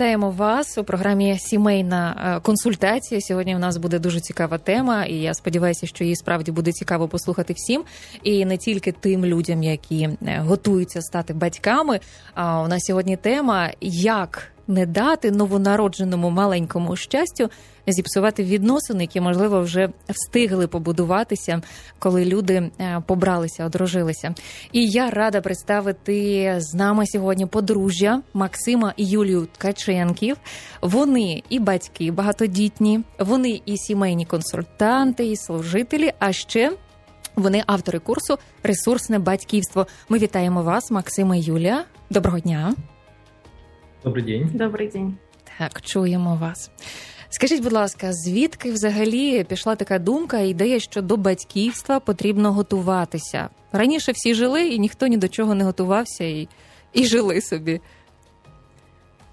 Вітаємо вас у програмі Сімейна е, консультація. Сьогодні у нас буде дуже цікава тема, і я сподіваюся, що її справді буде цікаво послухати всім, і не тільки тим людям, які е, готуються стати батьками. А у нас сьогодні тема як не дати новонародженому маленькому щастю зіпсувати відносини, які можливо вже встигли побудуватися, коли люди е, побралися, одружилися. І я рада представити з нами сьогодні подружжя Максима і Юлію Ткаченків. Вони і батьки багатодітні, вони і сімейні консультанти, і служителі. А ще вони автори курсу Ресурсне батьківство. Ми вітаємо вас, Максима і Юлія. Доброго дня. Добрий день. Добрий день. Так, чуємо вас. Скажіть, будь ласка, звідки взагалі пішла така думка, ідея, що до батьківства потрібно готуватися? Раніше всі жили, і ніхто ні до чого не готувався і, і жили собі.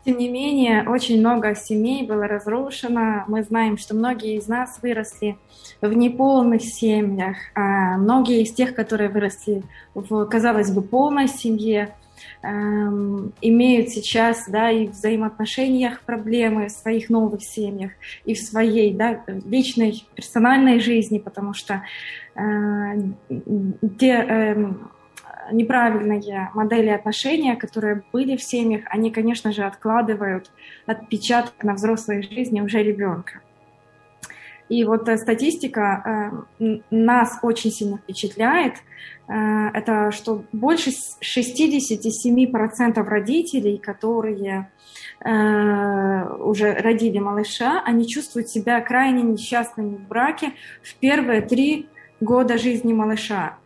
Тем не менее, очень много семей было разрушено. Мы знаем, что многие из нас выросли в неполных семьях, а многие из тех, которые выросли в, казалось бы, полной семье, эм, имеют сейчас, да, и в взаимоотношениях проблемы в своих новых семьях, и в своей, да, личной, персональной жизни, потому что э, те э, неправильные модели отношения, которые были в семьях, они, конечно же, откладывают отпечаток на взрослой жизни уже ребенка. И вот статистика э, нас очень сильно впечатляет. Э, это что больше 67% родителей, которые э, уже родили малыша, они чувствуют себя крайне несчастными в браке в первые три года жизни малыша.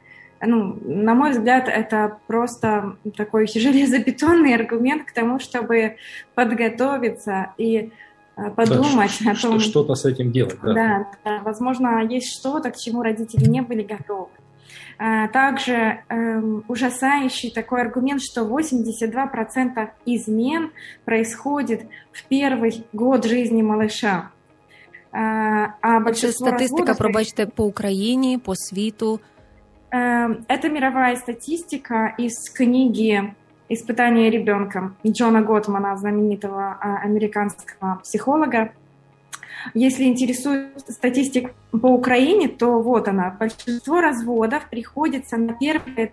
Ну, на мой взгляд, это просто такой железобетонный аргумент к тому, чтобы подготовиться и подумать да, о том... Что-то с этим делать, да. Да, да. Возможно, есть что-то, к чему родители не были готовы. Также эм, ужасающий такой аргумент, что 82% измен происходит в первый год жизни малыша. А большинство Статистика, разводов... пробачте, по Україні, по світу. Это мировая статистика из книги «Испытание ребенком» Джона Готмана, знаменитого американского психолога. Если интересует статистик по Украине, то вот она. Большинство разводов приходится на первые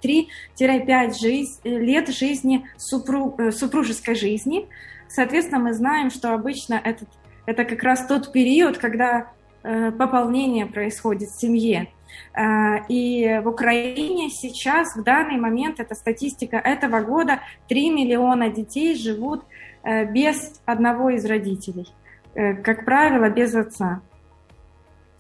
3-5 жизнь, лет жизни супруг, супружеской жизни. Соответственно, мы знаем, что обычно этот, это как раз тот период, когда э, пополнение происходит в семье. Э, и в Украине сейчас, в данный момент, это статистика этого года, 3 миллиона детей живут э, без одного из родителей. Как правило, без отца.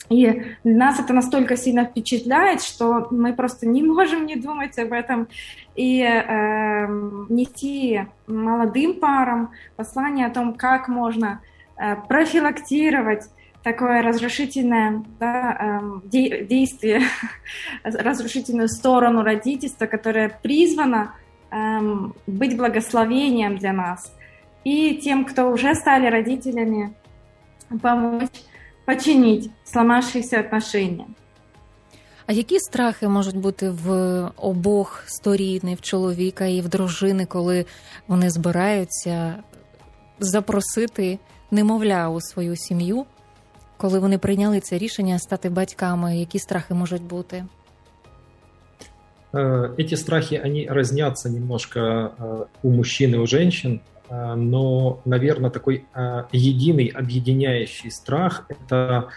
И нас это настолько сильно впечатляет, что мы просто не можем не думать об этом и э, нести молодым парам послание о том, как можно э, профилактировать такое разрушительное да, э, де- действие, разрушительную сторону родительства, которое призвано э, быть благословением для нас. И тем, кто уже стали родителями, помочь починить сломавшиеся отношения. А які страхи можуть бути в обох сторін, і в чоловіка і в дружини, коли вони збираються запросити немовля у свою сім'ю, Коли вони прийняли це рішення стати батьками? Які страхи можуть бути? Эти страхи, они разнятся немножко у мужчин и у женщин. Но, наверное, такой единый объединяющий страх – это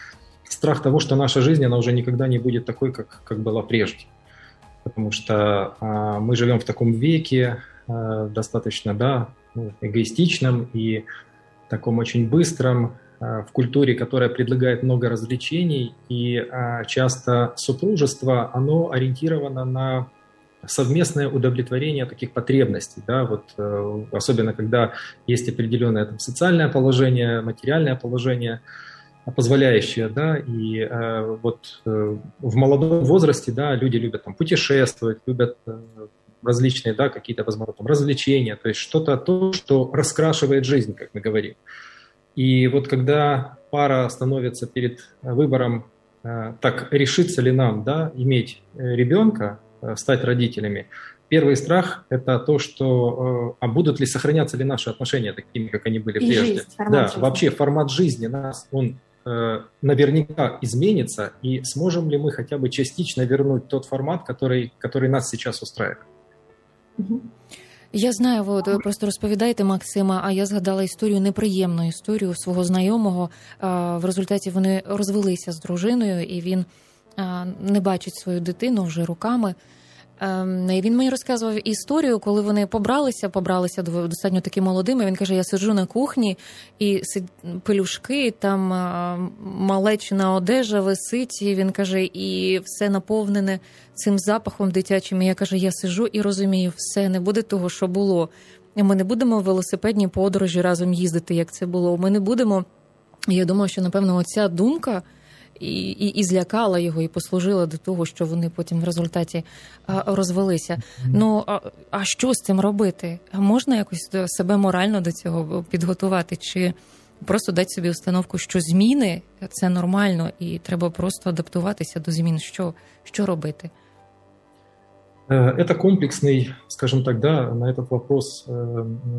страх того, что наша жизнь, она уже никогда не будет такой, как, как была прежде. Потому что а, мы живем в таком веке, достаточно да, ну, эгоистичном и таком очень быстром, в культуре, которая предлагает много развлечений, и часто супружество, оно ориентировано на совместное удовлетворение таких потребностей, да, вот э, особенно когда есть определенное там, социальное положение, материальное положение, позволяющее, да, и э, вот э, в молодом возрасте, да, люди любят там путешествовать, любят э, различные, да, какие-то, возможно, там, развлечения, то есть что-то то, что раскрашивает жизнь, как мы говорим. И вот когда пара становится перед выбором, э, так решится ли нам, да, иметь э, ребенка, Э, стать родителями. Первый страх – это то, что э, а будут ли сохраняться ли наши отношения такими, как они были И прежде. Жизнь, да, жизни. вообще формат жизни нас, он э, наверняка изменится, и сможем ли мы хотя бы частично вернуть тот формат, который, который нас сейчас устраивает. Я знаю, ви от просто розповідаєте Максима. А я згадала історію неприємну історію свого знайомого. В результаті вони розвелися з дружиною, і він не бачить свою дитину вже руками. Ем, і Він мені розказував історію, коли вони побралися, побралися достатньо таки молодими. Він каже: Я сиджу на кухні і пелюшки, там малечна одежа висить. І Він каже, і все наповнене цим запахом дитячим. І Я каже, я сижу і розумію, все не буде того, що було. Ми не будемо в велосипедній подорожі разом їздити, як це було. Ми не будемо. Я думаю, що напевно оця думка і і, і злякала його, і послужила до того, що вони потім в результаті а, розвелися. Mm-hmm. Ну а, а що з цим робити? А можна якось себе морально до цього підготувати? Чи просто дати собі установку, що зміни це нормально, і треба просто адаптуватися до змін? Що, Що робити? Это комплексный, скажем так, да, на этот вопрос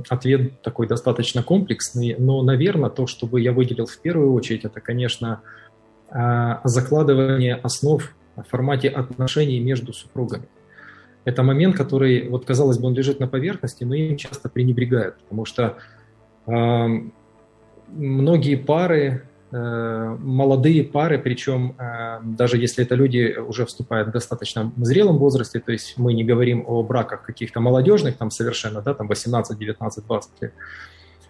ответ такой достаточно комплексный, но, наверное, то, что бы я выделил в первую очередь, это, конечно, Э, закладывание основ в формате отношений между супругами. Это момент, который, вот казалось бы, он лежит на поверхности, но им часто пренебрегают, потому что э, многие пары, э, молодые пары, причем э, даже если это люди уже вступают в достаточно зрелом возрасте, то есть мы не говорим о браках каких-то молодежных, там совершенно, да, там 18, 19, 20 лет,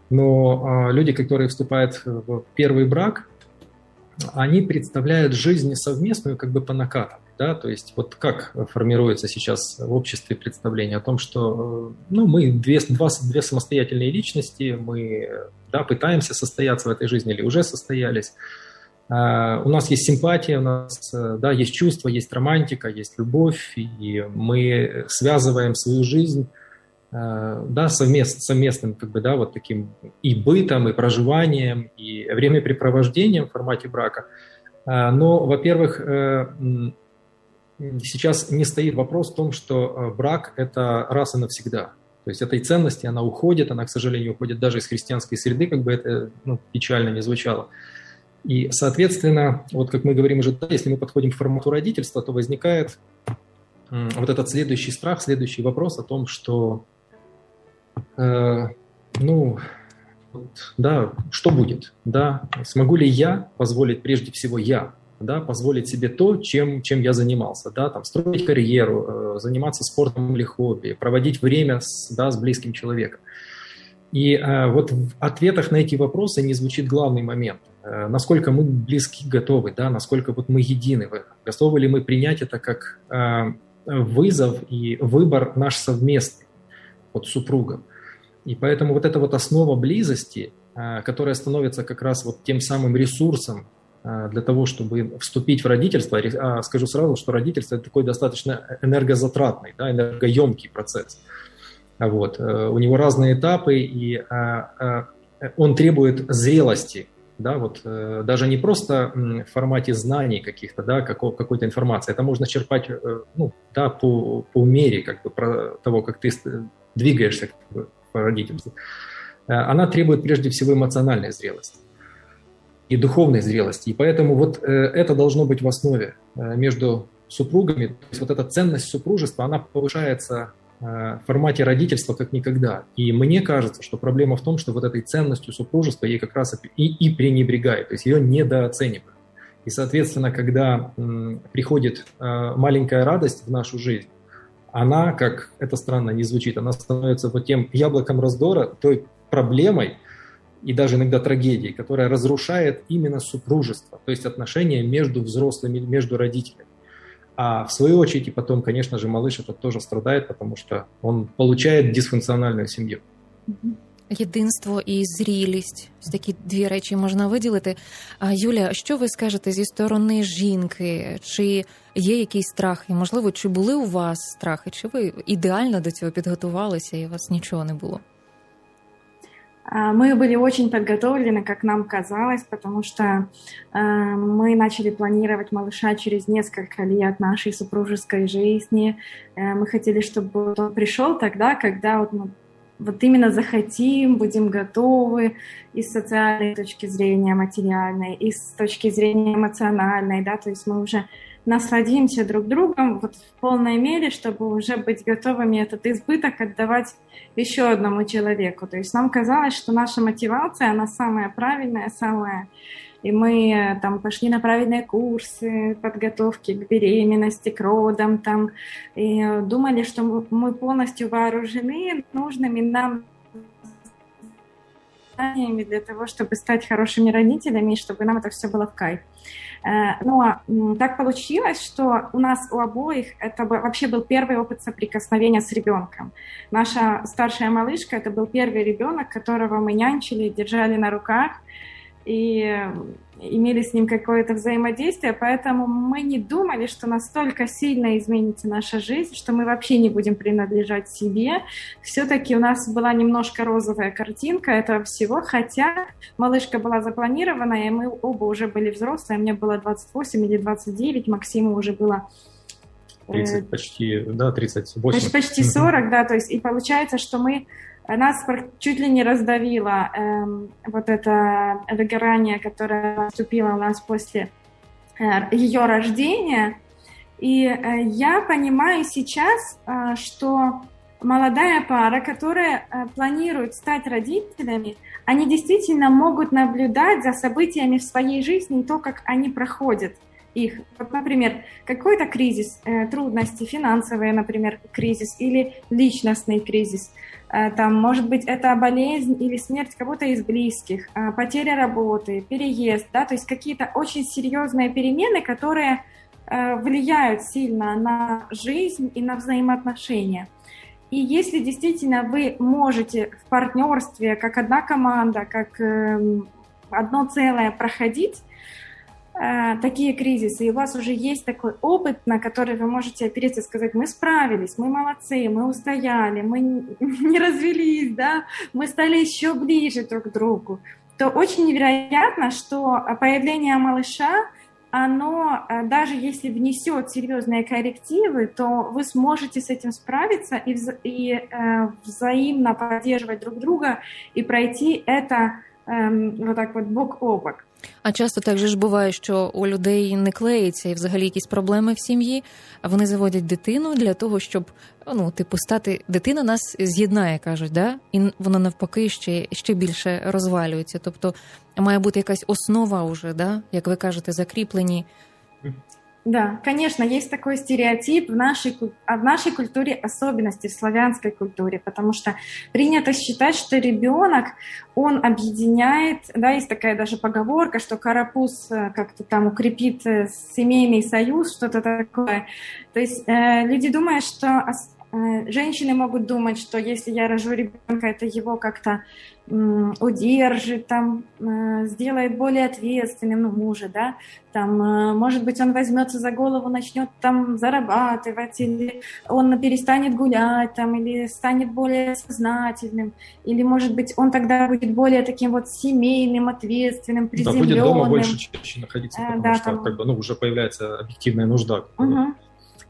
но э, люди, которые вступают в первый брак, они представляют жизнь совместную как бы по накатам. Да? То есть вот как формируется сейчас в обществе представление о том, что ну, мы две, два, две самостоятельные личности, мы да, пытаемся состояться в этой жизни или уже состоялись. Uh, у нас есть симпатия, у нас да, есть чувство, есть романтика, есть любовь, и мы связываем свою жизнь Э, да, совмест, совместным как бы, да, вот таким и бытом, и проживанием, и времяпрепровождением в формате брака. Э, но, во-первых, э, сейчас не стоит вопрос в том, что брак – это раз и навсегда. То есть этой ценности она уходит, она, к сожалению, уходит даже из христианской среды, как бы это ну, печально не звучало. И, соответственно, вот как мы говорим уже, да, если мы подходим к формату родительства, то возникает вот этот следующий страх, следующий вопрос о том, что Э, ну, да, что будет, да, смогу ли я позволить прежде всего я да, позволить себе то, чем, чем я занимался, да, там, строить карьеру, э, заниматься спортом или хобби, проводить время с, да, с близким человеком. И э, вот в ответах на эти вопросы не звучит главный момент. Э, насколько мы близки, готовы, да, насколько вот мы едины в этом. Готовы ли мы принять это как э, вызов и выбор наш совместный, вот супруга. И поэтому вот эта вот основа близости, э, которая становится как раз вот тем самым ресурсом э, для того, чтобы вступить в родительство, а скажу сразу, что родительство – это такой достаточно энергозатратный, да, энергоемкий процесс. Вот. Э, у него разные этапы, и он требует зрелости, да, вот даже не просто в формате знаний каких-то, да, какой-то информации, это можно черпать, ну, да, по, по мере как бы про того, как ты двигаешься по родительству, э, она требует прежде всего эмоциональной зрелости и духовной зрелости. И поэтому вот э, это должно быть в основе э, между супругами. То есть вот эта ценность супружества, она повышается в формате родительства как никогда. И мне кажется, что проблема в том, что вот этой ценностью супружества ей как раз и, и пренебрегает, то есть ее недооценивают. И, соответственно, когда приходит маленькая радость в нашу жизнь, она, как это странно не звучит, она становится вот тем яблоком раздора, той проблемой и даже иногда трагедией, которая разрушает именно супружество, то есть отношения между взрослыми, между родителями. А в свою очередь и потом, конечно же, малыш этот тоже страдает, потому что он получает дисфункциональную семью. Єдинство і зрілість Ось такі дві речі можна виділити. А Юля, що ви скажете зі сторони жінки? Чи є якийсь страх? І можливо, чи були у вас страхи? Чи ви ідеально до цього підготувалися і у вас нічого не було? Мы были очень подготовлены, как нам казалось, потому что э, мы начали планировать малыша через несколько лет нашей супружеской жизни. Э, мы хотели, чтобы он пришел тогда, когда вот мы вот именно захотим, будем готовы и с социальной точки зрения материальной, и с точки зрения эмоциональной, да, то есть мы уже насладимся друг другом вот в полной мере, чтобы уже быть готовыми этот избыток отдавать еще одному человеку. То есть нам казалось, что наша мотивация, она самая правильная, самая и мы э, там пошли на правильные курсы подготовки к беременности, к родам там, и э, думали, что мы полностью вооружены нужными нам знаниями для того, чтобы стать хорошими родителями, и чтобы нам это все было в кайф. Э, но так получилось, что у нас у обоих это вообще был первый опыт соприкосновения с ребенком. Наша старшая малышка это был первый ребенок, которого мы нянчили, держали на руках, и имели с ним какое-то взаимодействие, поэтому мы не думали, что настолько сильно изменится наша жизнь, что мы вообще не будем принадлежать себе. Все-таки у нас была немножко розовая картинка этого всего, хотя малышка была запланирована, и мы оба уже были взрослые, мне было 28 или 29, Максиму уже было 30, э, почти, да, 38. Почти, почти 40, да, то есть и получается, что мы нас чуть ли не раздавило э, вот это выгорание, которое наступило у нас после э, ее рождения. И э, я понимаю сейчас, э, что молодая пара, которая э, планирует стать родителями, они действительно могут наблюдать за событиями в своей жизни и то, как они проходят их. Вот, например, какой-то кризис, э, трудности финансовые, например, кризис или личностный кризис – там, может быть, это болезнь или смерть кого-то из близких, э, потеря работы, переезд, да, то есть какие-то очень серьезные перемены, которые э, влияют сильно на жизнь и на взаимоотношения. И если действительно вы можете в партнерстве, как одна команда, как эм, одно целое проходить, Э, такие кризисы, и у вас уже есть такой опыт, на который вы можете опереться и сказать, мы справились, мы молодцы, мы устояли, мы не развелись, да, мы стали еще ближе друг к другу, то очень невероятно, что появление малыша, оно, э, даже если внесет серьезные коррективы, то вы сможете с этим справиться и, вза- и э, взаимно поддерживать друг друга и пройти это э, вот так вот бок о бок. А часто так же ж буває, що у людей не клеїться і взагалі якісь проблеми в сім'ї, а вони заводять дитину для того, щоб ну, типу, стати дитина нас з'єднає, кажуть, да? і воно навпаки ще ще більше розвалюється. Тобто має бути якась основа уже, да? як ви кажете, закріплені Да, конечно, есть такой стереотип в нашей, а в нашей культуре, особенности в славянской культуре, потому что принято считать, что ребенок, он объединяет, да, есть такая даже поговорка, что карапуз э, как-то там укрепит э, семейный союз, что-то такое. То есть э, люди думают, что женщины могут думать, что если я рожу ребенка, это его как-то удержит, там, э, сделает более ответственным, ну, мужа, да, там, э, может быть, он возьмется за голову, начнет там зарабатывать, или он перестанет гулять, там, или станет более сознательным, или, может быть, он тогда будет более таким вот семейным, ответственным, приземленным. Да, будет дома больше чаще находиться, э, потому да, что, там... бы, ну, уже появляется объективная нужда. Угу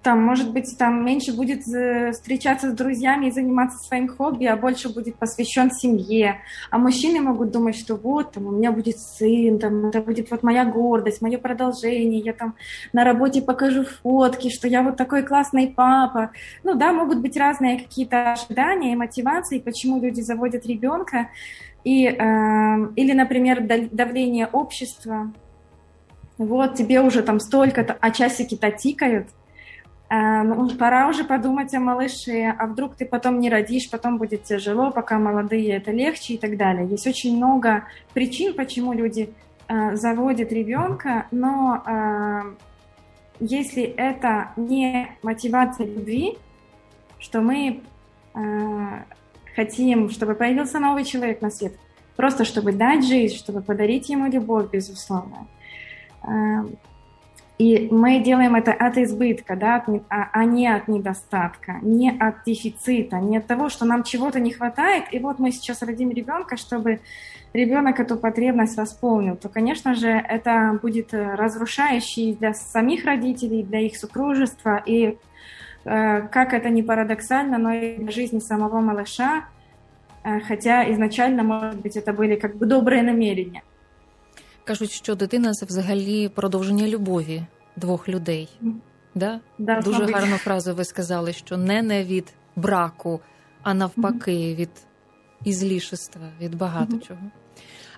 там, может быть, там меньше будет э, встречаться с друзьями и заниматься своим хобби, а больше будет посвящен семье. А мужчины могут думать, что вот, там, у меня будет сын, там, это будет вот моя гордость, мое продолжение, я там на работе покажу фотки, что я вот такой классный папа. Ну да, могут быть разные какие-то ожидания и мотивации, почему люди заводят ребенка. И, э, или, например, давление общества. Вот, тебе уже там столько-то, а часики-то тикают – пора уже подумать о малыше, а вдруг ты потом не родишь, потом будет тяжело, пока молодые это легче и так далее. Есть очень много причин, почему люди э, заводят ребенка, но э, если это не мотивация любви, что мы э, хотим, чтобы появился новый человек на свет, просто чтобы дать жизнь, чтобы подарить ему любовь, безусловно, э, и мы делаем это от избытка, да, от, а, а не от недостатка, не от дефицита, не от того, что нам чего-то не хватает, и вот мы сейчас родим ребенка, чтобы ребенок эту потребность восполнил, то, конечно же, это будет разрушающий для самих родителей, для их супружества, и э, как это не парадоксально, но и для жизни самого малыша, э, хотя изначально, может быть, это были как бы добрые намерения Кажуть, що дитина це взагалі продовження любові двох людей. Да? Да, Дуже мабуть. гарну фразу ви сказали, що не не від браку, а навпаки, від излишества, від багато чого.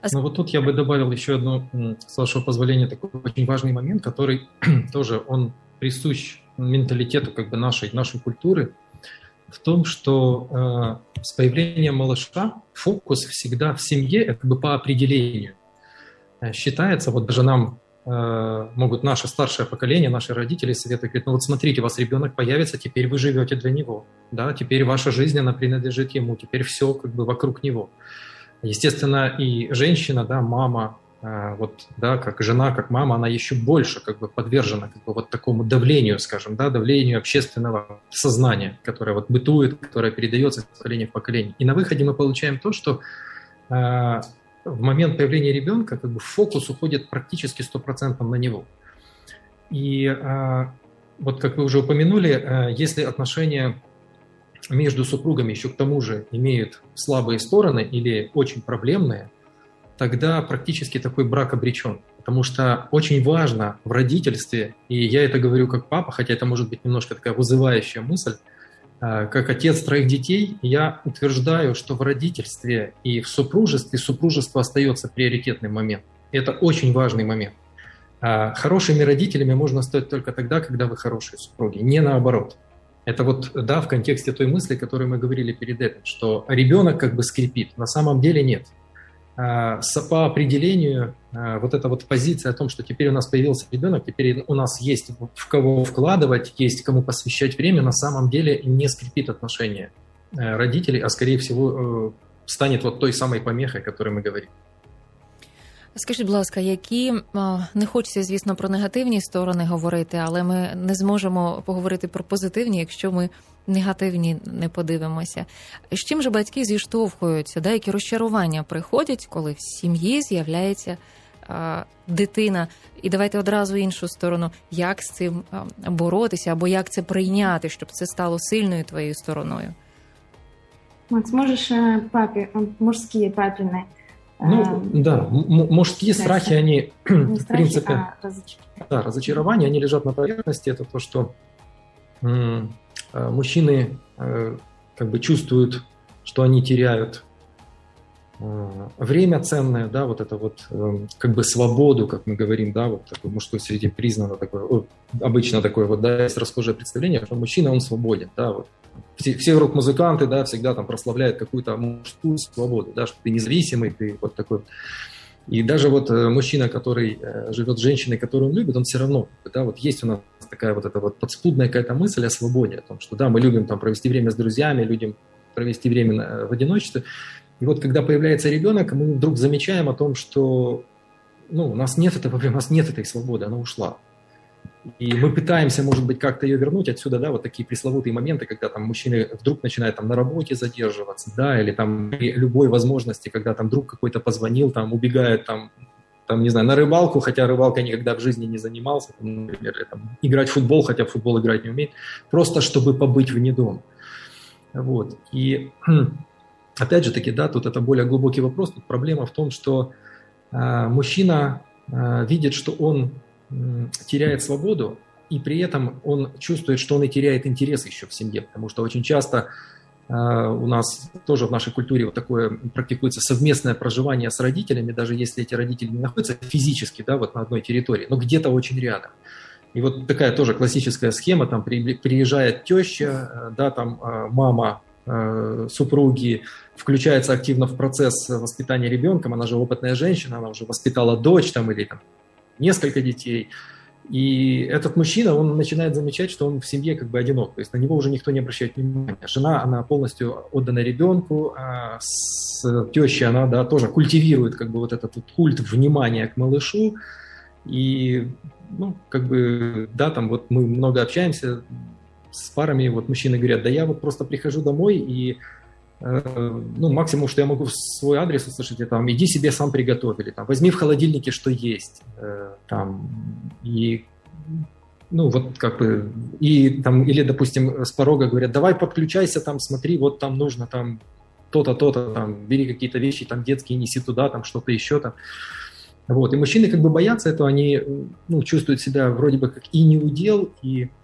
А... Ну вот тут я бы добавил еще одно, с вашего позволения, такой очень важный момент, который тоже он присущ менталитету как бы нашей, нашей культуры, в том, что э, с появлением малыша фокус всегда в семье, это как бы по определению. Э, считается, вот даже нам э, могут наше старшее поколение, наши родители советуют, говорят, ну вот смотрите, у вас ребенок появится, теперь вы живете для него, да, теперь ваша жизнь, она принадлежит ему, теперь все как бы вокруг него. Естественно, и женщина, да, мама, э, вот, да, как жена, как мама, она еще больше как бы подвержена как бы вот такому давлению, скажем, да, давлению общественного сознания, которое вот бытует, которое передается из поколения в поколение. И на выходе мы получаем то, что в момент появления ребенка как бы фокус уходит практически стопроцентно на него. И э, вот как вы уже упомянули, э, если отношения между супругами еще к тому же имеют слабые стороны или очень проблемные, тогда практически такой брак обречен. Потому что очень важно в родительстве, и я это говорю как папа, хотя это может быть немножко такая вызывающая мысль, как отец троих детей, я утверждаю, что в родительстве и в супружестве супружество остается приоритетным моментом. Это очень важный момент. Э, хорошими родителями можно стать только тогда, когда вы хорошие супруги, не наоборот. Это вот, да, в контексте той мысли, которую мы говорили перед этим, что ребенок как бы скрипит. На самом деле нет. А, по определению а, вот эта вот позиция о том, что теперь у нас появился ребенок, теперь у нас есть в кого вкладывать, есть кому посвящать время, на самом деле не скрепит отношения э, родителей, а скорее всего э, станет вот той самой помехой, о которой мы говорим. Скажіть, будь ласка, які не хочеться, звісно, про негативні сторони говорити, але ми не зможемо поговорити про позитивні, якщо ми негативні не подивимося. З чим же батьки зіштовхуються, да, які розчарування приходять, коли в сім'ї з'являється а, дитина? І давайте одразу іншу сторону, як з цим боротися, або як це прийняти, щоб це стало сильною твоєю стороною? Вот сможешь папе, мужские папины Ну, эм, да, мужские да, страхи, они, в страхи, принципе, а разочарование. Да, разочарования, они лежат на поверхности. Это то, что м- э, мужчины э, как бы чувствуют, что они теряют э, время ценное, да, вот это вот э, как бы свободу, как мы говорим, да, вот такой мужской среде признано такое, обычно такое вот, да, есть расхожее представление, что мужчина, он свободен, да, вот. Все, все рок-музыканты, да, всегда там прославляют какую-то мужскую свободу, да, что ты независимый, ты вот такой. И даже вот э, мужчина, который живет с женщиной, которую он любит, он все равно, да, вот есть у нас такая вот эта вот подспудная какая-то мысль о свободе, о том, что да, мы любим там провести время с друзьями, любим провести время в одиночестве, и вот когда появляется ребенок, мы вдруг замечаем о том, что ну, у нас нет этого, у нас нет этой свободы, она ушла. И мы пытаемся, может быть, как-то ее вернуть отсюда, да, вот такие пресловутые моменты, когда там мужчины вдруг начинают там на работе задерживаться, да, или там любой возможности, когда там друг какой-то позвонил, там убегает там, там, не знаю, на рыбалку, хотя рыбалка никогда в жизни не занимался, например, там, играть в футбол, хотя в футбол играть не умеет, просто чтобы побыть вне дома. Вот. И опять же таки, да, тут это более глубокий вопрос. Тут проблема в том, что э, мужчина э, видит, что он э, теряет свободу, и при этом он чувствует, что он и теряет интерес еще в семье, потому что очень часто у нас тоже в нашей культуре вот такое практикуется совместное проживание с родителями, даже если эти родители не находятся физически, да, вот на одной территории, но где-то очень рядом. И вот такая тоже классическая схема, там приезжает теща, э, да, там э, мама Э, супруги включается активно в процесс воспитания ребенка, она же опытная женщина, она уже воспитала дочь там или там несколько детей, и этот мужчина, он начинает замечать, что он в семье как бы одинок, то есть на него уже никто не обращает внимания. Жена, она полностью отдана ребенку, а с тещей она, да, тоже культивирует как бы вот этот вот культ внимания к малышу, и, ну, как бы, да, там вот мы много общаемся, с парами, вот мужчины говорят, да я вот просто прихожу домой и ну, максимум, что я могу в свой адрес услышать, это там, иди себе сам приготовили, там, возьми в холодильнике, что есть, э, там, и, ну, вот как бы, и там, или, допустим, с порога говорят, давай подключайся, там, смотри, вот там нужно, там, то-то, то-то, там, бери какие-то вещи, там, детские, неси туда, там, что-то еще, там, вот, и мужчины как бы боятся этого, они, ну, чувствуют себя вроде бы как и не удел, и Э,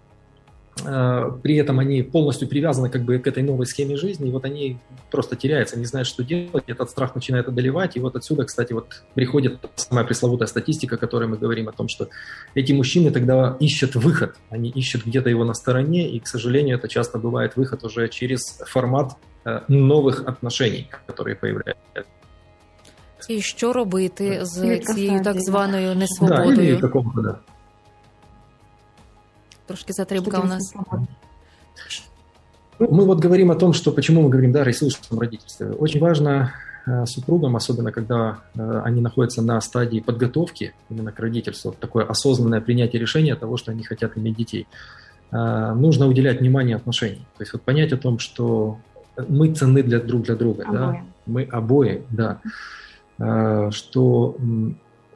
при этом они полностью привязаны как бы к этой новой схеме жизни, и вот они просто теряются, не знают, что делать, этот страх начинает одолевать, и вот отсюда, кстати, вот приходит самая пресловутая статистика, о которой мы говорим, о том, что эти мужчины тогда ищут выход, они ищут где-то его на стороне, и, к сожалению, это часто бывает выход уже через формат э, нових отношений, которые появляются. І що робити з цією так званою несвободою? Да, или да. Трошки затримка у нас. Ну, мы вот говорим о том, что почему мы говорим, да, ресурсном родительстве. Очень важно э, супругам, особенно когда э, они находятся на стадии подготовки именно к родительству, такое осознанное принятие решения того, что они хотят иметь детей, э, нужно уделять внимание отношениям. То есть вот понять о том, что мы ценны для друг для друга, обои. да, мы обои, да, что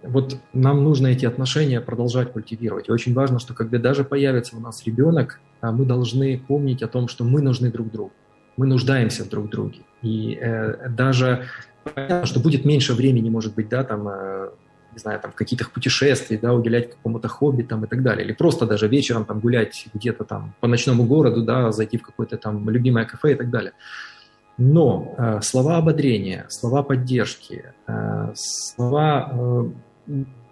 вот нам нужно эти отношения продолжать культивировать. И очень важно, что когда даже появится у нас ребенок, а, мы должны помнить о том, что мы нужны друг другу. Мы нуждаемся в друг друге. И э, даже понятно, что будет меньше времени, может быть, да, там, э, не знаю, там, каких-то путешествий, да, уделять какому-то хобби там и так далее. Или просто даже вечером там гулять где-то там по ночному городу, да, зайти в какое-то там любимое кафе и так далее. Но э, слова ободрения, слова поддержки, э, слова э,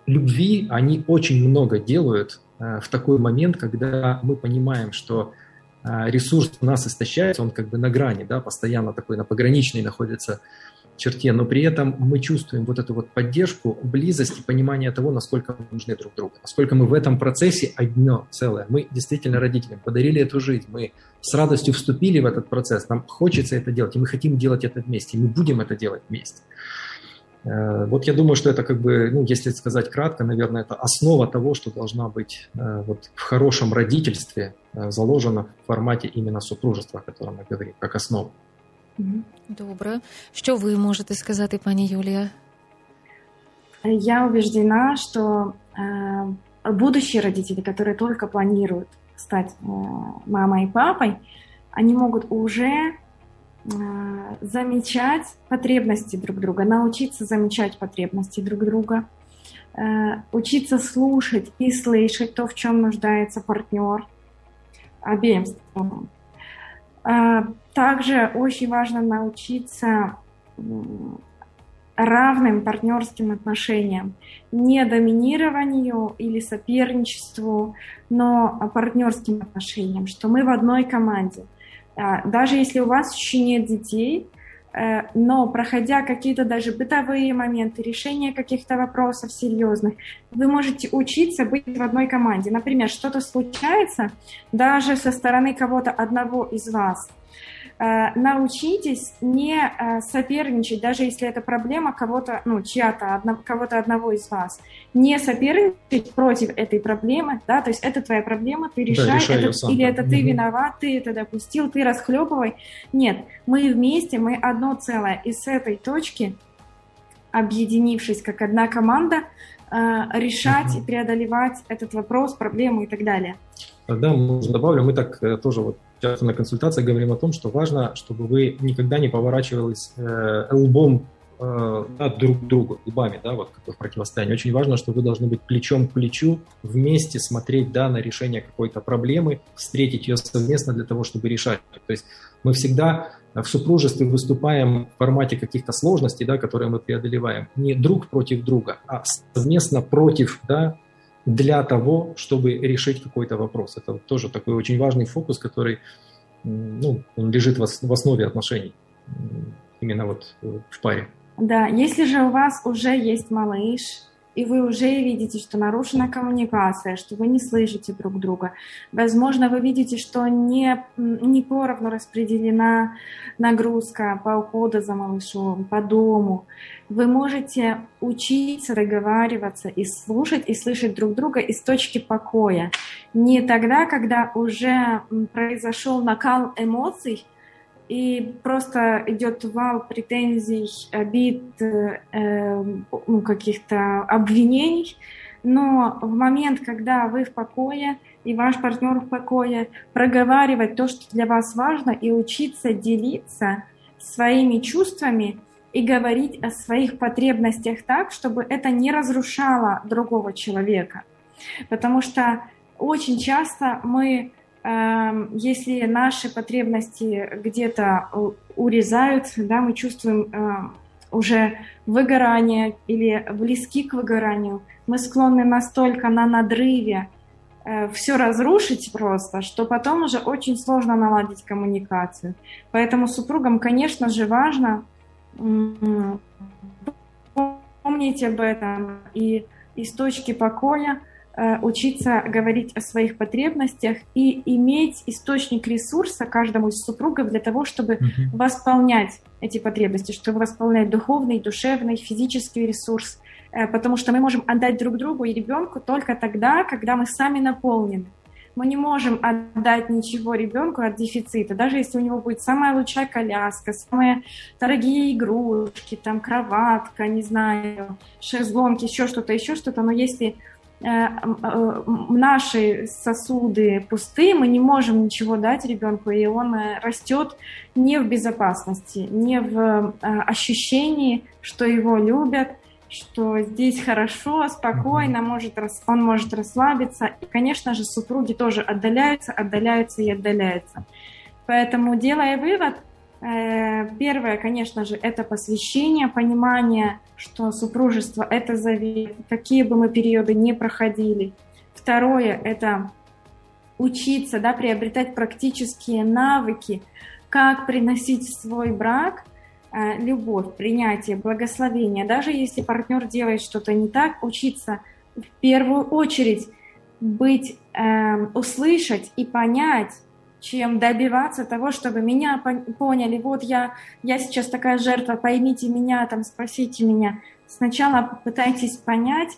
любви, они очень много делают э, в такой момент, когда мы понимаем, что э, ресурс у нас истощается, он как бы на грани, да, постоянно такой на пограничной находится черте, но при этом мы чувствуем вот эту вот поддержку, близость и понимание того, насколько мы нужны друг другу, насколько мы в этом процессе одно целое. Мы действительно родителям подарили эту жизнь, мы с радостью вступили в этот процесс, нам хочется это делать, и мы хотим делать это вместе, и мы будем это делать вместе. Э, вот я думаю, что это как бы, ну, если сказать кратко, наверное, это основа того, что должна быть э, вот в хорошем родительстве э, заложена в формате именно супружества, о котором мы говорим, как основа. Добре. Что вы можете сказать, пани Юлия? Я убеждена, что э, будущие родители, которые только планируют стать э, мамой и папой, они могут уже замечать потребности друг друга, научиться замечать потребности друг друга, э, учиться слушать и слышать то, в чем нуждается партнер обеим сторонам. Э, также очень важно научиться равным партнерским отношениям, не доминированию или соперничеству, но партнерским отношениям, что мы в одной команде. А, даже если у вас еще нет детей, э, но проходя какие-то даже бытовые моменты, решение каких-то вопросов серьезных, вы можете учиться быть в одной команде. Например, что-то случается даже со стороны кого-то одного из вас – научитесь не э, соперничать, даже если это проблема кого-то, ну, чья-то, одно, кого-то одного из вас. Не соперничать против этой проблемы, да, то есть это твоя проблема, ты решай, да, решай это, сам, или да. это ты угу. виноват, ты это допустил, ты расхлебывай. Нет, мы вместе, мы одно целое. И с этой точки, объединившись как одна команда, э, решать и преодолевать этот вопрос, проблему и так далее. Да, мы добавлю, мы так тоже вот часто на консультациях говорим о том, что важно, чтобы вы никогда не поворачивались э, лбом э, друг к другу, лбами, да, вот как в противостоянии. Очень важно, что вы должны быть плечом к плечу, вместе смотреть, да, на решение какой-то проблемы, встретить ее совместно для того, чтобы решать. То есть мы всегда в супружестве выступаем в формате каких-то сложностей, да, которые мы преодолеваем, не друг против друга, а совместно против да, для того, чтобы решить какой-то вопрос. Это тоже такой очень важный фокус, который ну, он лежит в основе отношений именно вот э, в паре. Да, если же у вас уже есть малыш, и вы уже видите, что нарушена коммуникация, что вы не слышите друг друга. Возможно, вы видите, что не, не поровну распределена нагрузка по уходу за малышом, по дому. Вы можете учиться договариваться и слушать, и слышать друг друга из точки покоя. Не тогда, когда уже произошел накал эмоций, и просто идет вал претензий, обид, э, ну, каких-то обвинений. Но в момент, когда вы в покое и ваш партнер в покое, проговаривать то, что для вас важно, и учиться делиться своими чувствами и говорить о своих потребностях так, чтобы это не разрушало другого человека. Потому что очень часто мы Эм, если наши потребности где-то урезаются, да, мы чувствуем эм, уже выгорание или близки к выгоранию, мы склонны настолько на надрыве э, все разрушить просто, что потом уже очень сложно наладить коммуникацию. Поэтому супругам, конечно же, важно помнить об этом и из точки покоя учиться говорить о своих потребностях и иметь источник ресурса каждому из супругов для того, чтобы uh-huh. восполнять эти потребности, чтобы восполнять духовный, душевный, физический ресурс, э, потому что мы можем отдать друг другу и ребенку только тогда, когда мы сами наполнены. Мы не можем отдать ничего ребенку от дефицита, даже если у него будет самая лучшая коляска, самые дорогие игрушки, там кроватка, не знаю, шезлонги, еще что-то, еще что-то, но если Э, э, наши сосуды пусты, мы не можем ничего дать ребенку, и он э, растет не в безопасности, не в ощущении, что его любят, что здесь хорошо, спокойно, может, он может расслабиться. И, конечно же, супруги тоже отдаляются, отдаляются и отдаляются. Поэтому, делая вывод, первое, конечно же, это посвящение, понимание что супружество – это завет, какие бы мы периоды ни проходили. Второе – это учиться, да, приобретать практические навыки, как приносить в свой брак э, любовь, принятие, благословение. Даже если партнер делает что-то не так, учиться в первую очередь быть, э, услышать и понять, чем добиваться того, чтобы меня поняли, вот я, я сейчас такая жертва, поймите меня, там, спросите меня. Сначала пытайтесь понять,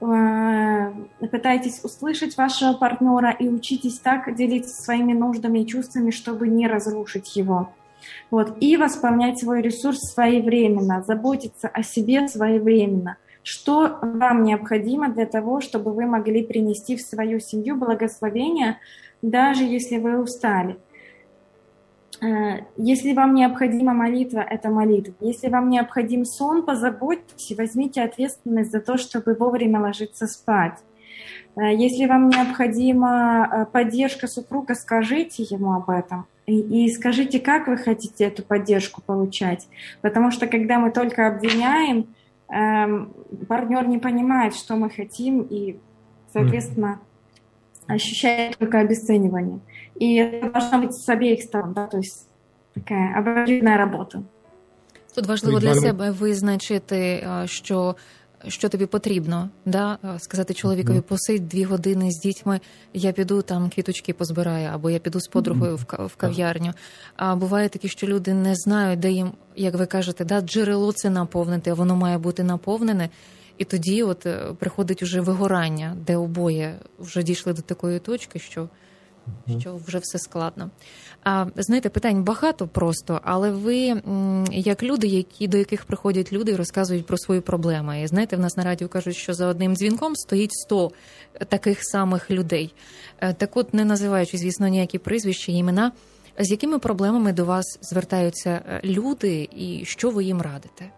э, пытайтесь услышать вашего партнера и учитесь так делиться своими нуждами и чувствами, чтобы не разрушить его. Вот. И восполнять свой ресурс своевременно, заботиться о себе своевременно. Что вам необходимо для того, чтобы вы могли принести в свою семью благословение – даже если вы устали. Э, если вам необходима молитва, это молитва. Если вам необходим сон, позаботьтесь и возьмите ответственность за то, чтобы вовремя ложиться спать. Э, если вам необходима э, поддержка супруга, скажите ему об этом. и, и скажите, как вы хотите эту поддержку получать. Потому что когда мы только обвиняем, эм, партнер не понимает, что мы хотим, и, соответственно, ощущает только обесценивание. И это должно быть с обеих сторон, да, то есть такая обоюдная работа. Тут важливо для себе визначити, що що тобі потрібно, да? сказати чоловікові, посидь дві години з дітьми, я піду там квіточки позбираю, або я піду з подругою в кав'ярню. А буває такі, що люди не знають, де їм, як ви кажете, да, джерело це наповнити, а воно має бути наповнене. І тоді от приходить уже вигорання, де обоє вже дійшли до такої точки, що що вже все складно. А знаєте, питань багато просто, але ви як люди, які до яких приходять люди і розказують про свої проблеми. І знаєте, в нас на радіо кажуть, що за одним дзвінком стоїть 100 таких самих людей. Так, от, не називаючи, звісно, ніякі прізвища, імена. З якими проблемами до вас звертаються люди, і що ви їм радите?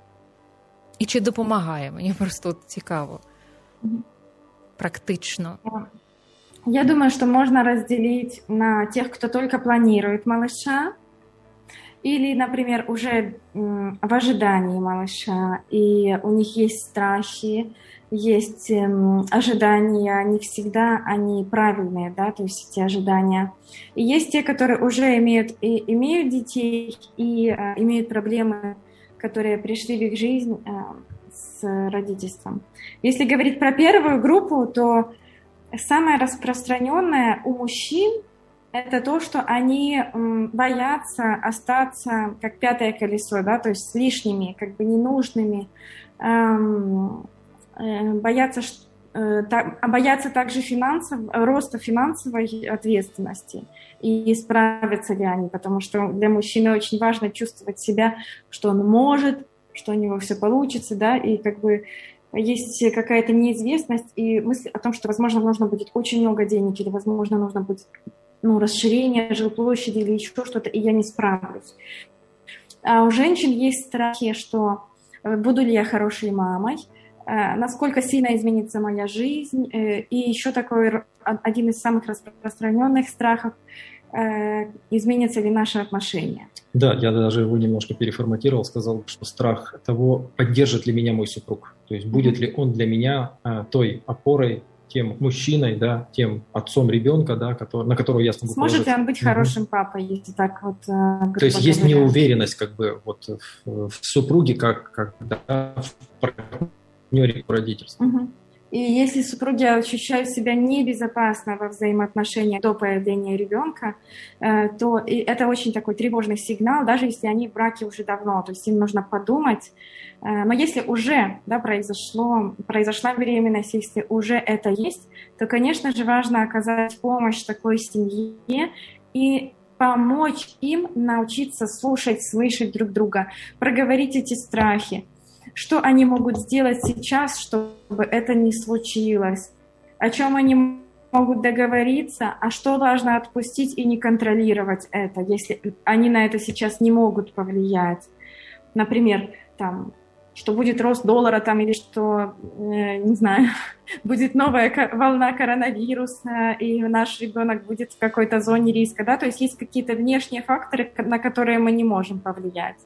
І чи допомагає? Мені просто цікаво. Практично. Я думаю, что можно разделить на тех, кто только планирует малыша, или, например, уже в ожидании малыша, и у них есть страхи, есть ожидания, не всегда они правильные, да, то есть эти ожидания. И есть те, которые уже имеют, и, имеют детей и а, имеют проблемы, которые пришли в их жизнь а, с родительством. Если говорить про первую группу, то Самое распространенное у мужчин это то, что они боятся остаться как пятое колесо, да, то есть лишними, как бы ненужными, эм, э, боятся, э, так, боятся также финансов, роста финансовой ответственности и справятся ли они, потому что для мужчины очень важно чувствовать себя, что он может, что у него все получится, да, и как бы есть какая-то неизвестность и мысль о том, что, возможно, нужно будет очень много денег или, возможно, нужно будет ну, расширение жилплощади или еще что-то, и я не справлюсь. А у женщин есть страхи, что э, буду ли я хорошей мамой, э, насколько сильно изменится моя жизнь, э, и еще такой один из самых распространенных страхов – изменятся ли наши отношения. Да, я даже его немножко переформатировал, сказал, что страх того, поддержит ли меня мой супруг. То есть будет ли он для меня той опорой, тем мужчиной, да, тем отцом ребенка, да, который, на которого я смогу Сможет положить. ли он быть угу. хорошим папой, если так вот... Э, То есть есть неуверенность как бы вот в, в супруге, как, как да, в партнере родительства. Угу. И если супруги ощущают себя небезопасно во взаимоотношениях до появления ребенка, э, то это очень такой тревожный сигнал, даже если они в браке уже давно, то есть им нужно подумать. Э, но если уже да, произошло, произошла беременность, если уже это есть, то, конечно же, важно оказать помощь такой семье и помочь им научиться слушать, слышать друг друга, проговорить эти страхи, что они могут сделать сейчас, чтобы это не случилось, о чем они могут договориться, а что важно отпустить и не контролировать это, если они на это сейчас не могут повлиять. Например, там, что будет рост доллара там или что, э, не знаю, будет новая волна коронавируса и наш ребенок будет в какой-то зоне риска, да, то есть есть какие-то внешние факторы, на которые мы не можем повлиять.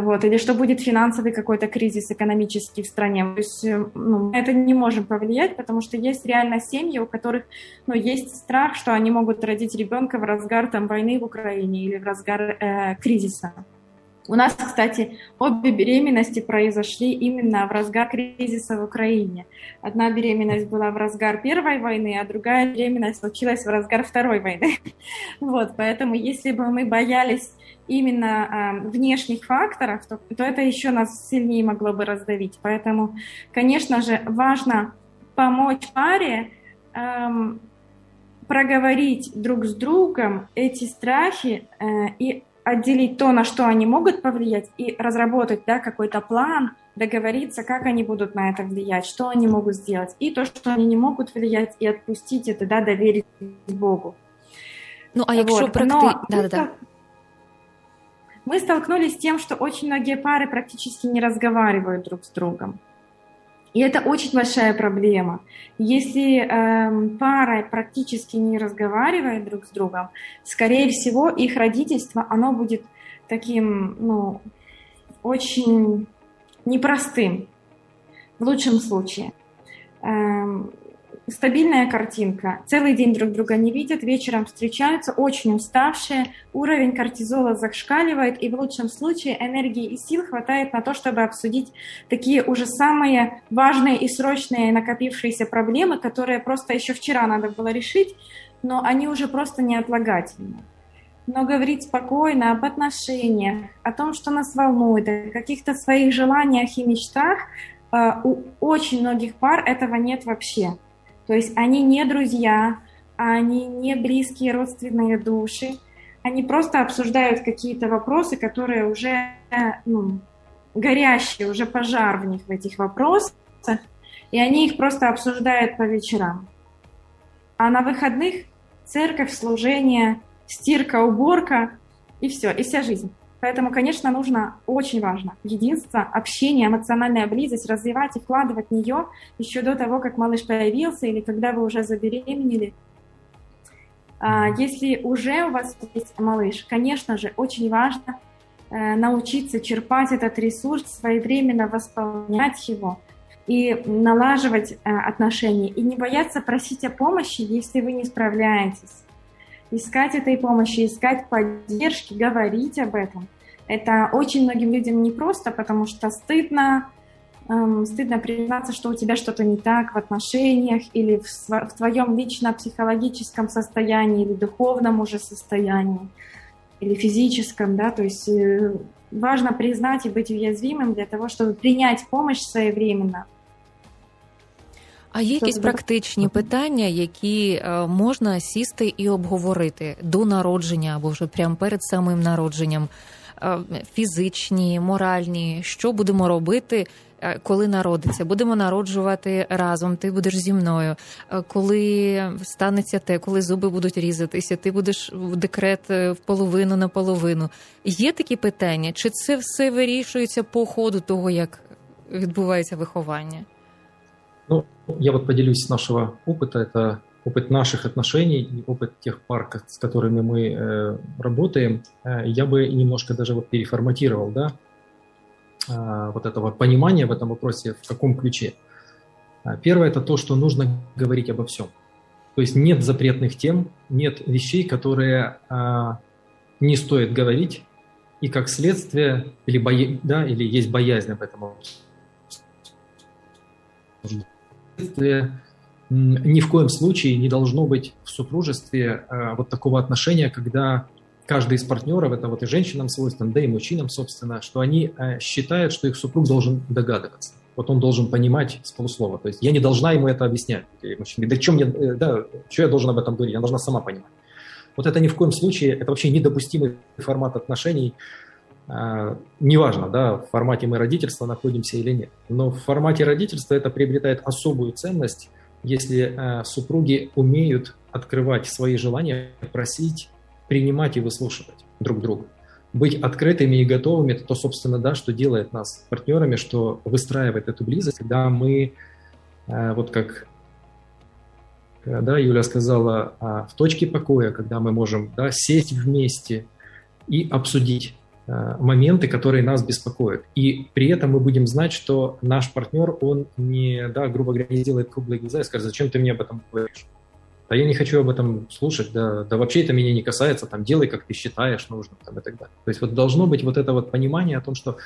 Вот, или что будет финансовый какой-то кризис экономический в стране. То есть э, ну, мы это не можем повлиять, потому что есть реально семьи, у которых ну, есть страх, что они могут родить ребенка в разгар там, войны в Украине или в разгар э, кризиса. У нас, кстати, обе беременности произошли именно в разгар кризиса в Украине. Одна беременность была в разгар Первой войны, а другая беременность случилась в разгар Второй войны. Вот, поэтому если бы мы боялись именно э, внешних факторов, то, то это еще нас сильнее могло бы раздавить. Поэтому, конечно же, важно помочь паре э, проговорить друг с другом эти страхи э, и отделить то, на что они могут повлиять, и разработать да, какой-то план, договориться, как они будут на это влиять, что они могут сделать, и то, что они не могут влиять, и отпустить это, да, доверить Богу. Ну, а якщо вот. практи... Но... да, да, да. мы столкнулись с тем, что очень многие пары практически не разговаривают друг с другом. И это очень большая проблема. Если э, пара практически не разговаривает друг с другом, скорее всего, их родительство, оно будет таким, ну, очень непростым, в лучшем случае. Эм, стабильная картинка. Целый день друг друга не видят, вечером встречаются, очень уставшие, уровень кортизола зашкаливает, и в лучшем случае энергии и сил хватает на то, чтобы обсудить такие уже самые важные и срочные накопившиеся проблемы, которые просто еще вчера надо было решить, но они уже просто неотлагательны. Но говорить спокойно об отношениях, о том, что нас волнует, о каких-то своих желаниях и мечтах, э, у очень многих пар этого нет вообще. То есть они не друзья, они не близкие родственные души, они просто обсуждают какие-то вопросы, которые уже ну, горящие, уже пожар в них в этих вопросах, и они их просто обсуждают по вечерам. А на выходных церковь, служение, стирка, уборка и все, и вся жизнь. Поэтому, конечно, нужно, очень важно, единство, общение, эмоциональная близость, развивать и вкладывать в нее еще до того, как малыш появился или когда вы уже забеременели. А, если уже у вас есть малыш, конечно же, очень важно э, научиться черпать этот ресурс, своевременно восполнять его и налаживать э, отношения, и не бояться просить о помощи, если вы не справляетесь искать этой помощи, искать поддержки, говорить об этом. Это очень многим людям непросто, потому что стыдно, эм, стыдно признаться, что у тебя что-то не так в отношениях или в, в твоем лично психологическом состоянии или духовном уже состоянии или физическом, да, то есть э, важно признать и быть уязвимым для того, чтобы принять помощь своевременно. А є якісь практичні питання, які е, можна сісти і обговорити до народження або вже прямо перед самим народженням? Е, фізичні, моральні, що будемо робити, е, коли народиться? Будемо народжувати разом. Ти будеш зі мною. Коли станеться те, коли зуби будуть різатися, ти будеш в декрет в половину на половину. Є такі питання? Чи це все вирішується по ходу того, як відбувається виховання? Ну, я вот поделюсь нашего опыта. Это опыт наших отношений и опыт тех пар, с которыми мы э, работаем. Э, я бы немножко даже вот переформатировал, да, э, вот этого понимания в этом вопросе, в каком ключе. Э, первое – это то, что нужно говорить обо всем. То есть нет запретных тем, нет вещей, которые э, не стоит говорить, и как следствие, или, боя... да, или есть боязнь об этом ни в коем случае не должно быть в супружестве э, вот такого отношения, когда каждый из партнеров, это вот и женщинам свойственно, да и мужчинам, собственно, что они э, считают, что их супруг должен догадываться. Вот он должен понимать с полуслова. То есть я не должна ему это объяснять. Мужчина да, чем я, э, да, что я должен об этом говорить? Я должна сама понимать. Вот это ни в коем случае, это вообще недопустимый формат отношений, неважно, да, в формате мы родительства находимся или нет. Но в формате родительства это приобретает особую ценность, если а, супруги умеют открывать свои желания, просить, принимать и выслушивать друг друга. Быть открытыми и готовыми, это то, собственно, да, что делает нас партнерами, что выстраивает эту близость, когда мы, а, вот как да, Юля сказала, в точке покоя, когда мы можем да, сесть вместе и обсудить моменты, которые нас беспокоят. И при этом мы будем знать, что наш партнер, он не, да, грубо говоря, не сделает круглые глаза и скажет, зачем ты мне об этом говоришь? Да я не хочу об этом слушать, да, да вообще это меня не касается, там, делай, как ты считаешь нужным, там, и так далее. То есть вот должно быть вот это вот понимание о том, что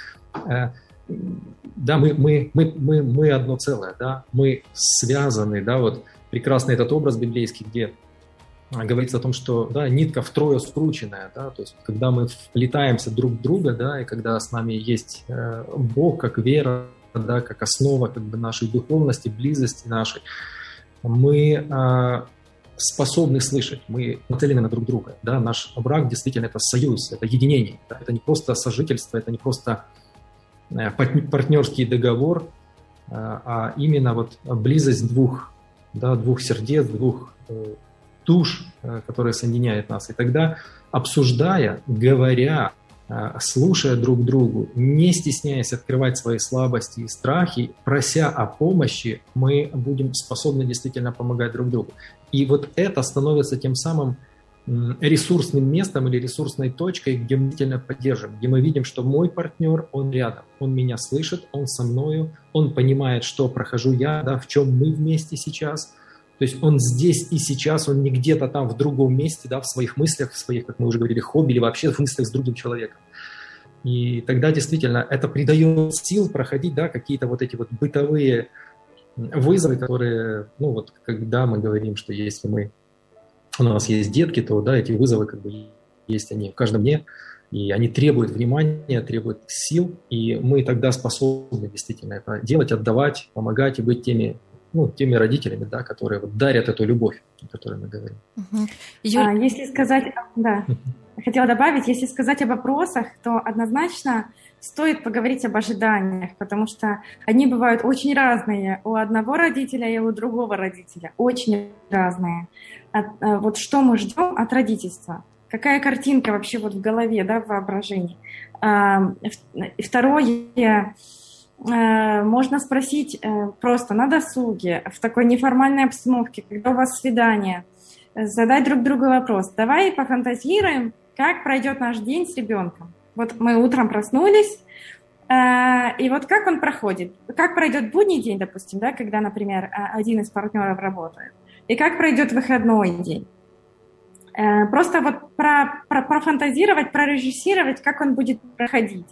э, да, мы, мы, мы, мы, мы одно целое, да, мы связаны, да, вот прекрасный этот образ библейский, где говорится о том, что да, нитка втрое скрученная, да, то есть когда мы вплетаемся друг в друга, да, и когда с нами есть э, Бог как вера, да, как основа как бы нашей духовности, близости нашей, мы э, способны слышать, мы нацелены на друг друга, да, наш брак действительно это союз, это единение, да, это не просто сожительство, это не просто э, партнерский договор, э, а именно вот близость двух, да, двух сердец, двух э, душ, э, которая соединяет нас. И тогда, обсуждая, говоря а, слушая друг другу, не стесняясь открывать свои слабости и страхи, прося о помощи, мы будем способны действительно помогать друг другу. И вот это становится тем самым ресурсным местом или ресурсной точкой, где мы действительно поддержим, где мы видим, что мой партнер, он рядом, он меня слышит, он со мною, он понимает, что прохожу я, да, в чем мы вместе сейчас. То есть он здесь и сейчас, он не где-то там в другом месте, да, в своих мыслях, в своих, как мы уже говорили, хобби или вообще в мыслях с другим человеком. И тогда действительно это придает сил проходить, да, какие-то вот эти вот бытовые вызовы, которые, ну вот, когда мы говорим, что если мы у нас есть детки, то да, эти вызовы как бы есть они в каждом дне, и они требуют внимания, требуют сил, и мы тогда способны действительно это делать, отдавать, помогать и быть теми, ну, теми родителями, да, которые вот дарят эту любовь, о которой мы говорим. Угу. Юль... А, если сказать, да, хотела добавить, если сказать о вопросах, то однозначно стоит поговорить об ожиданиях, потому что они бывают очень разные у одного родителя и у другого родителя, очень разные. От, э, вот что мы ждем от родительства? Какая картинка вообще вот в голове, да, в воображении? А, второе, можно спросить э, просто на досуге, в такой неформальной обстановке, когда у вас свидание, задать друг другу вопрос. Давай пофантазируем, как пройдет наш день с ребенком. Вот мы утром проснулись, э, и вот как он проходит, как пройдет будний день, допустим, да, когда, например, э, один из партнеров работает, и как пройдет выходной день. Э, просто вот про, про, профантазировать, прорежиссировать, как он будет проходить.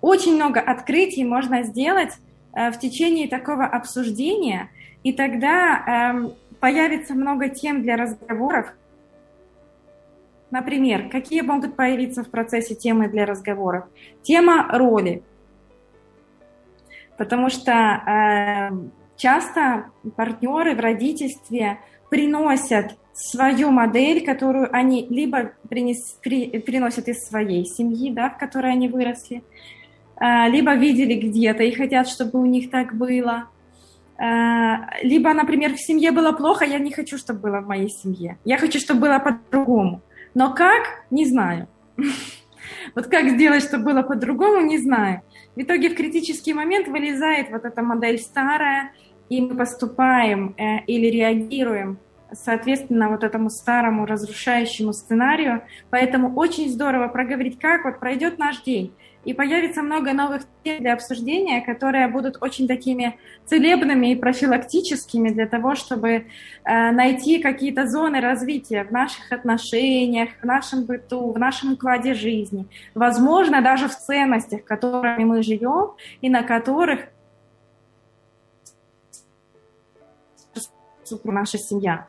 Очень много открытий можно сделать в течение такого обсуждения, и тогда эм, появится много тем для разговоров, Например, какие могут появиться в процессе темы для разговоров? Тема роли. Потому что э, часто партнеры в родительстве приносят свою модель, которую они либо принес, при, приносят из своей семьи, да, в которой они выросли, э, либо видели где-то и хотят, чтобы у них так было. Э, либо, например, в семье было плохо, я не хочу, чтобы было в моей семье. Я хочу, чтобы было по-другому. Но как, не знаю. Вот как сделать, чтобы было по-другому, не знаю. В итоге в критический момент вылезает вот эта модель старая, и мы поступаем э, или реагируем соответственно вот этому старому разрушающему сценарию. Поэтому очень здорово проговорить, как вот пройдет наш день. И появится много новых тем для обсуждения, которые будут очень такими целебными и профилактическими для того, чтобы э, найти какие-то зоны развития в наших отношениях, в нашем быту, в нашем укладе жизни. Возможно, даже в ценностях, которыми мы живем и на которых наша семья.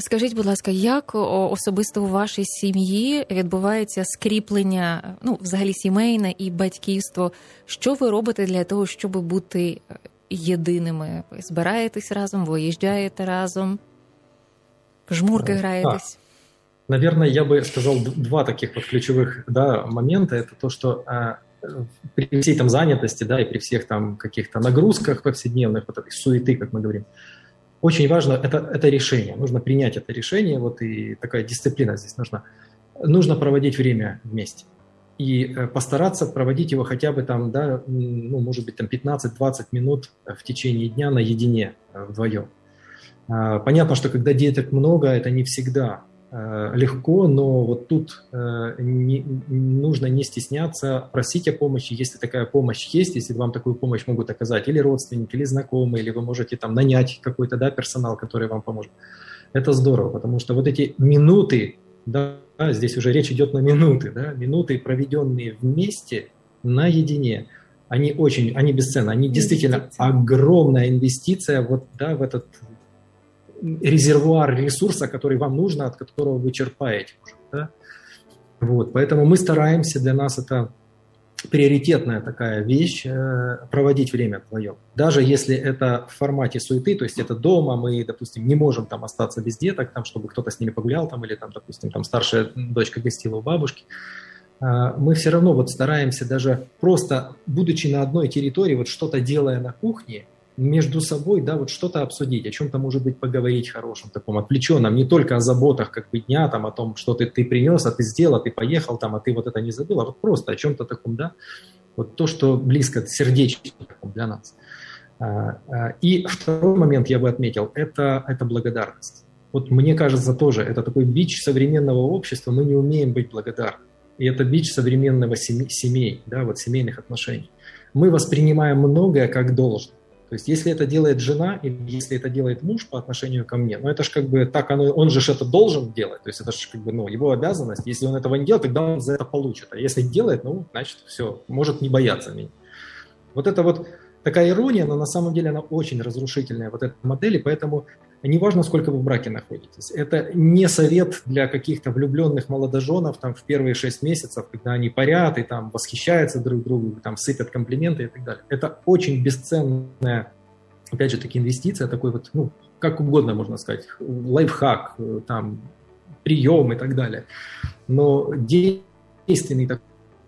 Скажіть, будь ласка, як особисто у вашій сім'ї відбувається скріплення, ну, взагалі сімейне і батьківство? Що ви робите для того, щоб бути єдиними? Ви збираєтесь разом, виїжджаєте разом, в жмурки граєтесь? Наверное, я бы сказал два таких вот ключевых да, момента. Это то, что э, при всей там занятости, да, и при всех там каких-то нагрузках повседневных, вот этой суеты, как мы говорим, очень важно это, это решение. Нужно принять это решение, вот и такая дисциплина здесь нужна. Нужно проводить время вместе. И э, постараться проводить его хотя бы там, да, ну, может быть, там 15-20 минут в течение дня наедине э, вдвоем. А, понятно, что когда деток много, это не всегда легко, но вот тут э, не, нужно не стесняться просить о помощи, если такая помощь есть, если вам такую помощь могут оказать или родственники, или знакомые, или вы можете там нанять какой-то да, персонал, который вам поможет. Это здорово, потому что вот эти минуты, да, здесь уже речь идет на минуты, да, минуты, проведенные вместе, наедине, они очень, они бесценны, они действительно огромная инвестиция вот, да, в этот резервуар ресурса, который вам нужно, от которого вы черпаете. Уже, да? вот, поэтому мы стараемся, для нас это приоритетная такая вещь, э, проводить время вдвоем. Даже если это в формате суеты, то есть это дома, мы, допустим, не можем там остаться без деток, там, чтобы кто-то с ними погулял, там, или там, допустим, там старшая дочка гостила у бабушки, э, мы все равно вот стараемся даже просто, будучи на одной территории, вот что-то делая на кухне, между собой, да, вот что-то обсудить, о чем-то, может быть, поговорить хорошем, таком отвлеченном, не только о заботах как бы дня, там, о том, что ты, ты принес, а ты сделал, а ты поехал, там, а ты вот это не забыл, а вот просто о чем-то таком, да, вот то, что близко, сердечно для нас. А, а, и второй момент я бы отметил, это, это благодарность. Вот мне кажется тоже, это такой бич современного общества, мы не умеем быть благодарны. И это бич современного семей, да, вот семейных отношений. Мы воспринимаем многое как должное. То есть, если это делает жена или если это делает муж по отношению ко мне, ну это же как бы так, оно, он же это должен делать. То есть, это же как бы ну, его обязанность. Если он этого не делает, тогда он за это получит. А если делает, ну, значит, все, может не бояться меня. Вот это вот такая ирония, но на самом деле она очень разрушительная, вот эта модель, и поэтому неважно, сколько вы в браке находитесь. Это не совет для каких-то влюбленных молодоженов там, в первые шесть месяцев, когда они парят и там восхищаются друг другу, там сыпят комплименты и так далее. Это очень бесценная, опять же, таки инвестиция, такой вот, ну, как угодно можно сказать, лайфхак, там, прием и так далее. Но действенный такой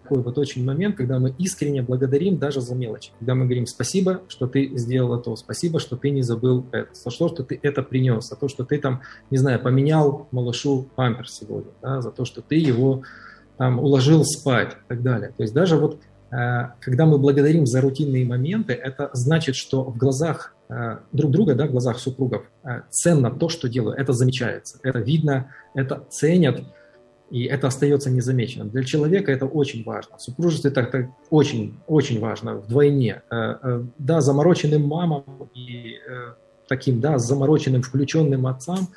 такой вот очень момент, когда мы искренне благодарим даже за мелочи. Когда мы говорим спасибо, что ты сделал то, спасибо, что ты не забыл это, за то, что ты это принес, за то, что ты там, не знаю, поменял малышу пампер сегодня, да, за то, что ты его там уложил спать и так далее. То есть даже вот э, когда мы благодарим за рутинные моменты, это значит, что в глазах э, друг друга, да, в глазах супругов э, ценно то, что делаю, это замечается, это видно, это ценят, и это остается незамеченным. Для человека это очень важно. В супружестве это, это очень, очень важно вдвойне. Э, э, да, замороченным мамам и э, таким, да, замороченным, включенным отцам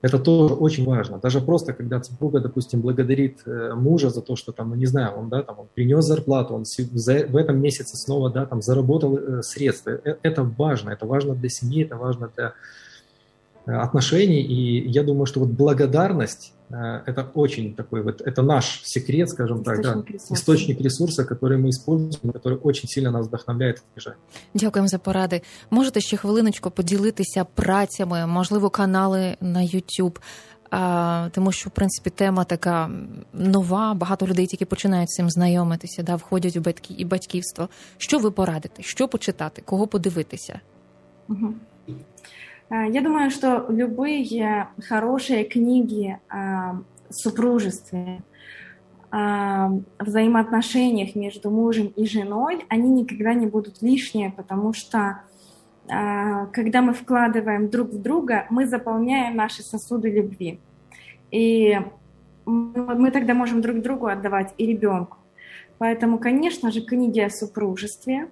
это тоже очень важно. Даже просто, когда супруга, допустим, благодарит мужа за то, что там, ну не знаю, он, да, там, он принес зарплату, он в этом месяце снова, да, там, заработал средства. Это важно, это важно для семьи, это важно для отношений. И я думаю, что вот благодарность это очень такой вот, это наш секрет, скажем источник так, да, ресурса. источник ресурса, который мы используем, который очень сильно нас вдохновляет і заряджає. Дякуємо за поради. Можете ще хвилиночку поділитися працями, можливо, канали на YouTube, а, тому що в принципі тема така нова. Багато людей тільки починають з цим знайомитися, да, входять у батьки і батьківство. Що ви порадите? Що почитати? Кого подивитися? Угу. А, я думаю, что любые хорошие книги о супружестве, о взаимоотношениях между мужем и женой, они никогда не будут лишние, потому что а, когда мы вкладываем друг в друга, мы заполняем наши сосуды любви. И мы тогда можем друг другу отдавать и ребенку. Поэтому, конечно же, книги о супружестве,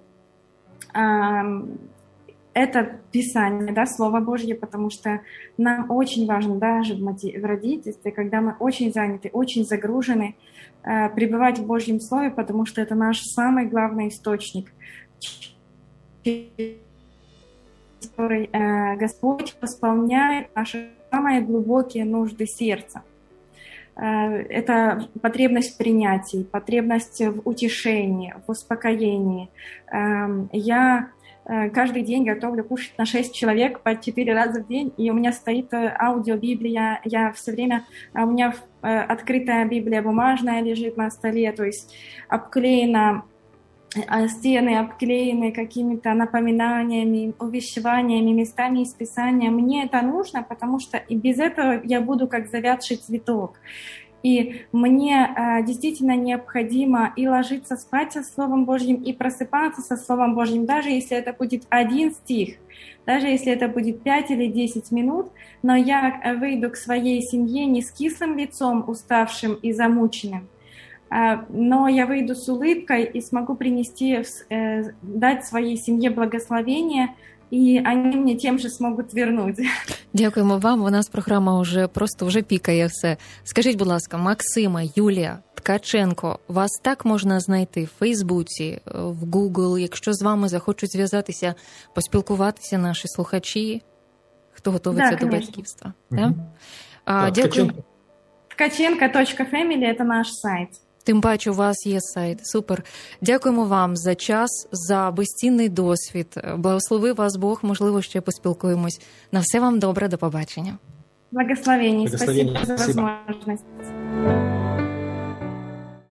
это Писание, да, Слово Божье, потому что нам очень важно даже в родительстве, когда мы очень заняты, очень загружены, э, пребывать в Божьем Слове, потому что это наш самый главный источник, который э, Господь восполняет наши самые глубокие нужды сердца. Э, это потребность в принятии, потребность в утешении, в успокоении. Эм, я каждый день готовлю кушать на 6 человек по 4 раза в день, и у меня стоит э, аудиобиблия, я все время, а у меня э, открытая библия бумажная лежит на столе, то есть обклеена стены обклеены какими-то напоминаниями, увещеваниями, местами из Писания. Мне это нужно, потому что и без этого я буду как завядший цветок. И мне э, действительно необходимо и ложиться спать со Словом Божьим, и просыпаться со Словом Божьим, даже если это будет один стих, даже если это будет пять или десять минут, но я э, выйду к своей семье не с кислым лицом, уставшим и замученным, э, но я выйду с улыбкой и смогу принести, э, дать своей семье благословение, і вони мені тим же зможуть вернути. Дякуємо вам. У нас програма вже просто вже пікає все. Скажіть, будь ласка, Максима, Юлія Ткаченко, вас так можна знайти в Фейсбуці, в Google, якщо з вами захочуть зв'язатися, поспілкуватися наші слухачі, хто готується да, до батьківства. Угу. Да? А, да, дякую. Ткаченко.family – це наш сайт. Тим паче у вас є сайт. Супер. Дякуємо вам за час, за безцінний досвід. Благослови вас Бог. Можливо, ще поспілкуємось. На все вам добре, до побачення. Благословення. Спасибо за можливість.